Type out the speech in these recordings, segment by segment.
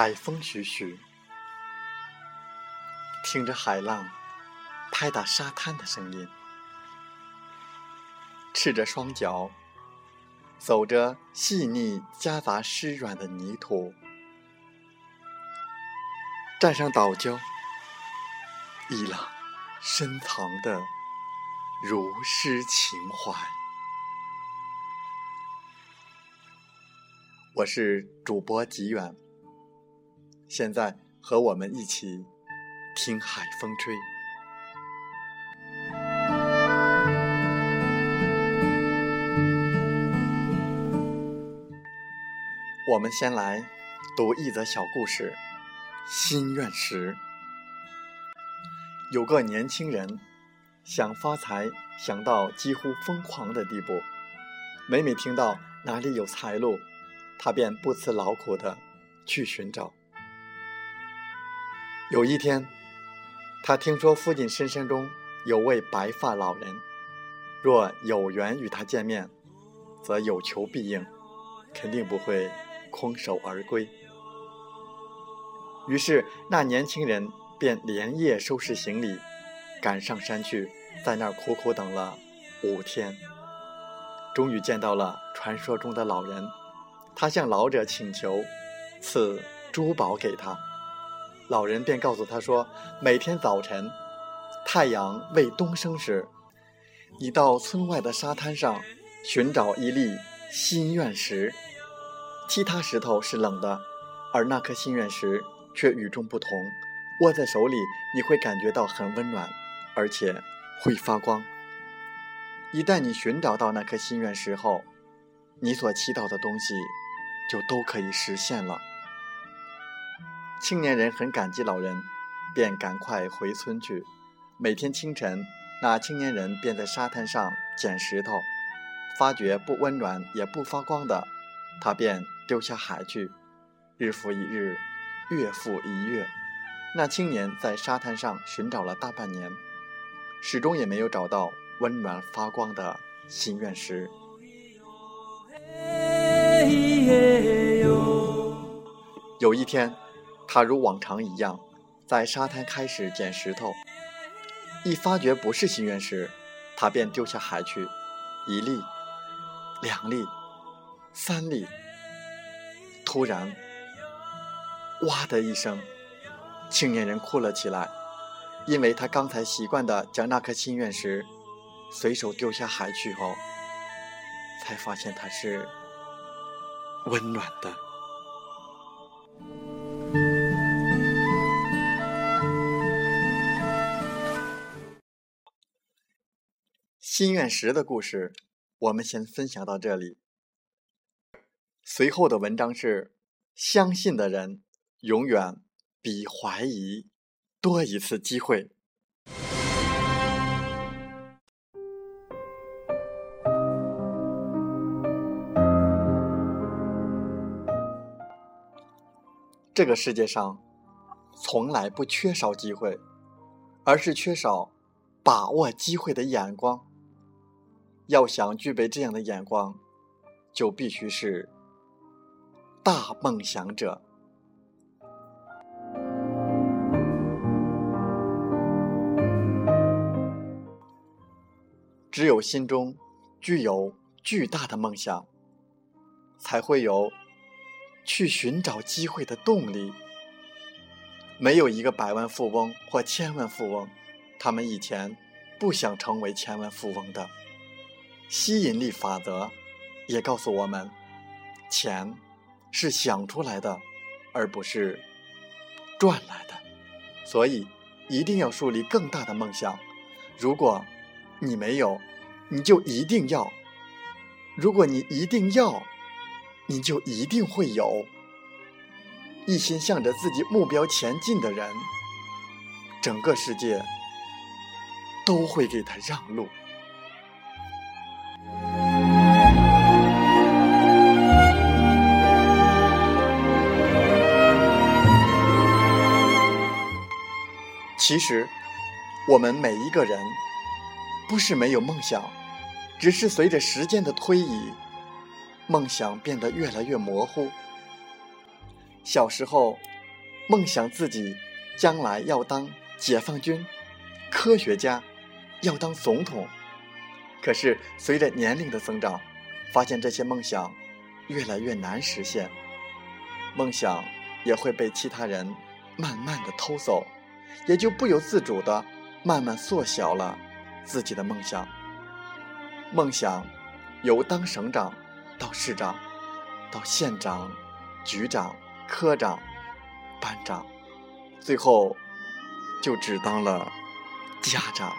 海风徐徐，听着海浪拍打沙滩的声音，赤着双脚，走着细腻夹杂湿软的泥土，站上岛礁，一朗深藏的如诗情怀。我是主播吉远。现在和我们一起听海风吹。我们先来读一则小故事：心愿石。有个年轻人想发财，想到几乎疯狂的地步。每每听到哪里有财路，他便不辞劳苦的去寻找。有一天，他听说附近深山中有位白发老人，若有缘与他见面，则有求必应，肯定不会空手而归。于是，那年轻人便连夜收拾行李，赶上山去，在那儿苦苦等了五天，终于见到了传说中的老人。他向老者请求赐珠宝给他。老人便告诉他说：“每天早晨，太阳未东升时，你到村外的沙滩上寻找一粒心愿石。其他石头是冷的，而那颗心愿石却与众不同。握在手里，你会感觉到很温暖，而且会发光。一旦你寻找到那颗心愿石后，你所祈祷的东西就都可以实现了。”青年人很感激老人，便赶快回村去。每天清晨，那青年人便在沙滩上捡石头，发觉不温暖也不发光的，他便丢下海去。日复一日，月复一月，那青年在沙滩上寻找了大半年，始终也没有找到温暖发光的心愿石。有一天。他如往常一样，在沙滩开始捡石头，一发觉不是心愿石，他便丢下海去。一粒，两粒，三粒。突然，哇的一声，青年人哭了起来，因为他刚才习惯的将那颗心愿石随手丢下海去后，才发现它是温暖的。心愿石的故事，我们先分享到这里。随后的文章是：相信的人永远比怀疑多一次机会。这个世界上从来不缺少机会，而是缺少把握机会的眼光。要想具备这样的眼光，就必须是大梦想者。只有心中具有巨大的梦想，才会有去寻找机会的动力。没有一个百万富翁或千万富翁，他们以前不想成为千万富翁的。吸引力法则也告诉我们，钱是想出来的，而不是赚来的。所以，一定要树立更大的梦想。如果你没有，你就一定要；如果你一定要，你就一定会有。一心向着自己目标前进的人，整个世界都会给他让路。其实，我们每一个人不是没有梦想，只是随着时间的推移，梦想变得越来越模糊。小时候，梦想自己将来要当解放军、科学家，要当总统。可是随着年龄的增长，发现这些梦想越来越难实现，梦想也会被其他人慢慢的偷走，也就不由自主的慢慢缩小了自己的梦想。梦想由当省长到市长，到县长、局长。科长、班长，最后就只当了家长。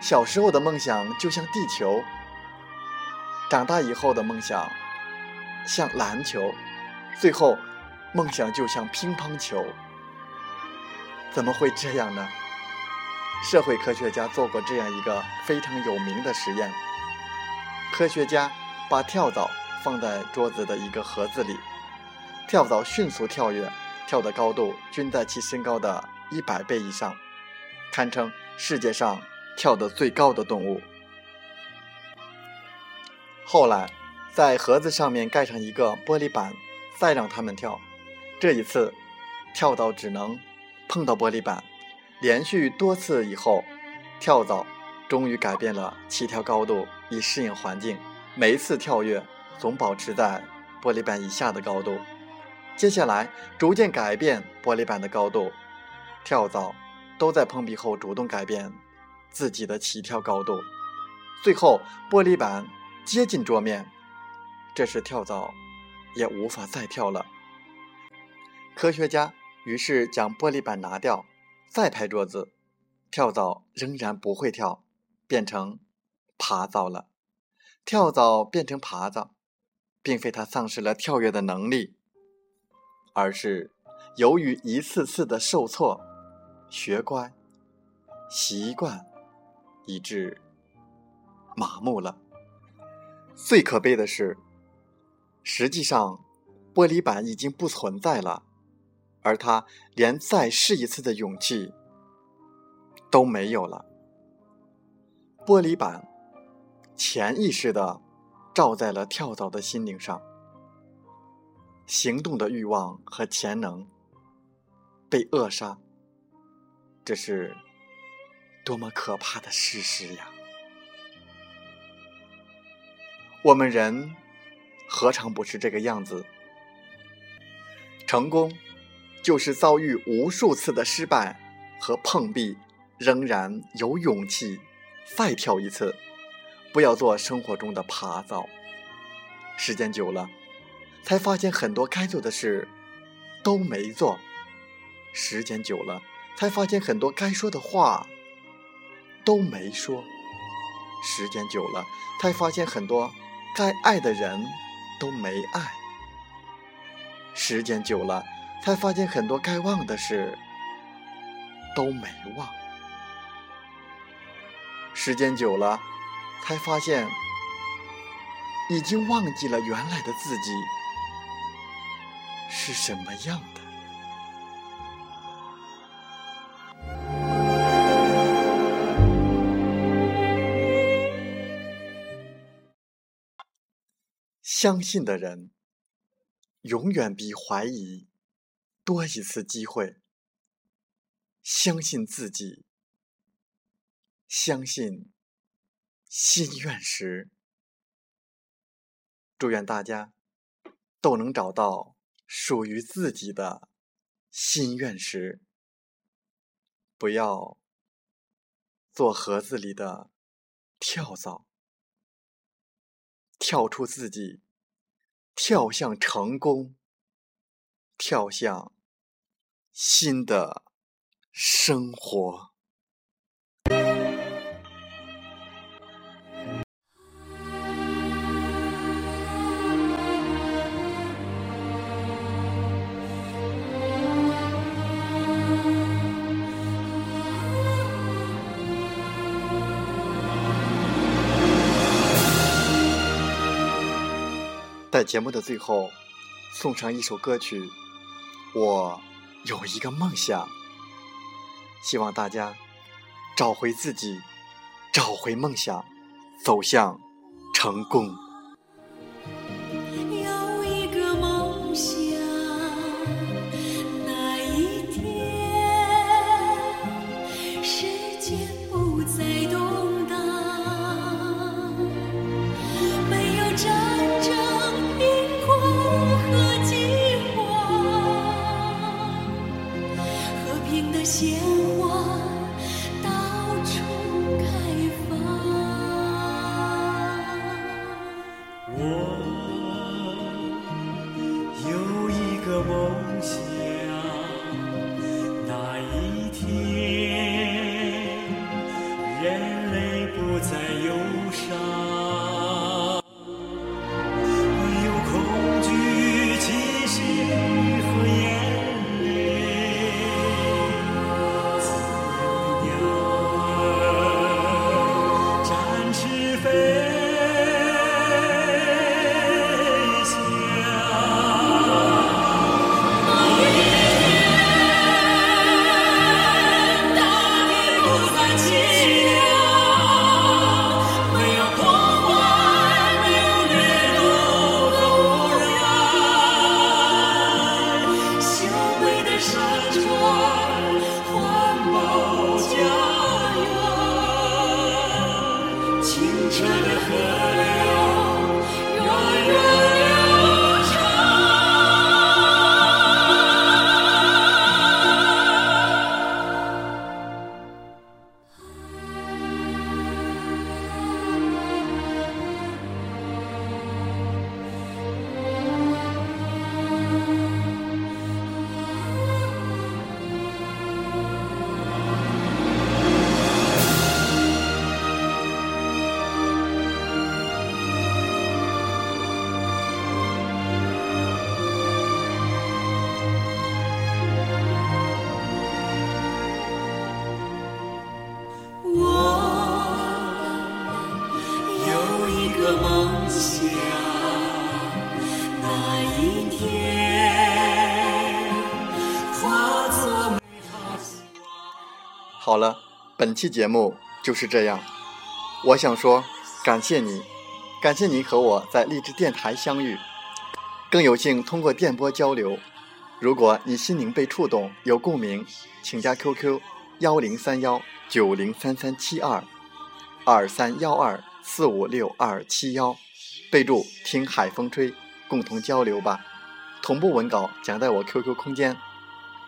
小时候的梦想就像地球，长大以后的梦想像篮球，最后梦想就像乒乓球。怎么会这样呢？社会科学家做过这样一个非常有名的实验：科学家把跳蚤放在桌子的一个盒子里。跳蚤迅速跳跃，跳的高度均在其身高的一百倍以上，堪称世界上跳得最高的动物。后来，在盒子上面盖上一个玻璃板，再让它们跳。这一次，跳蚤只能碰到玻璃板。连续多次以后，跳蚤终于改变了起跳高度，以适应环境。每一次跳跃总保持在玻璃板以下的高度。接下来逐渐改变玻璃板的高度，跳蚤都在碰壁后主动改变自己的起跳高度，最后玻璃板接近桌面，这时跳蚤也无法再跳了。科学家于是将玻璃板拿掉，再拍桌子，跳蚤仍然不会跳，变成爬蚤了。跳蚤变成爬蚤，并非它丧失了跳跃的能力。而是由于一次次的受挫、学乖、习惯，以致麻木了。最可悲的是，实际上玻璃板已经不存在了，而他连再试一次的勇气都没有了。玻璃板潜意识的照在了跳蚤的心灵上。行动的欲望和潜能被扼杀，这是多么可怕的事实呀！我们人何尝不是这个样子？成功就是遭遇无数次的失败和碰壁，仍然有勇气再跳一次。不要做生活中的爬蚤，时间久了。才发现很多该做的事都没做，时间久了，才发现很多该说的话都没说，时间久了，才发现很多该爱的人都没爱，时间久了，才发现很多该忘的事都没忘，时间久了，才发现已经忘记了原来的自己。是什么样的？相信的人，永远比怀疑多一次机会。相信自己，相信心愿时，祝愿大家都能找到。属于自己的心愿时，不要做盒子里的跳蚤，跳出自己，跳向成功，跳向新的生活。在节目的最后，送上一首歌曲。我有一个梦想，希望大家找回自己，找回梦想，走向成功。清澈的河流好了，本期节目就是这样。我想说，感谢你，感谢你和我在励志电台相遇，更有幸通过电波交流。如果你心灵被触动，有共鸣，请加 QQ：幺零三幺九零三三七二二三幺二四五六二七幺，备注“听海风吹”，共同交流吧。同步文稿将在我 QQ 空间。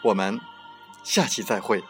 我们下期再会。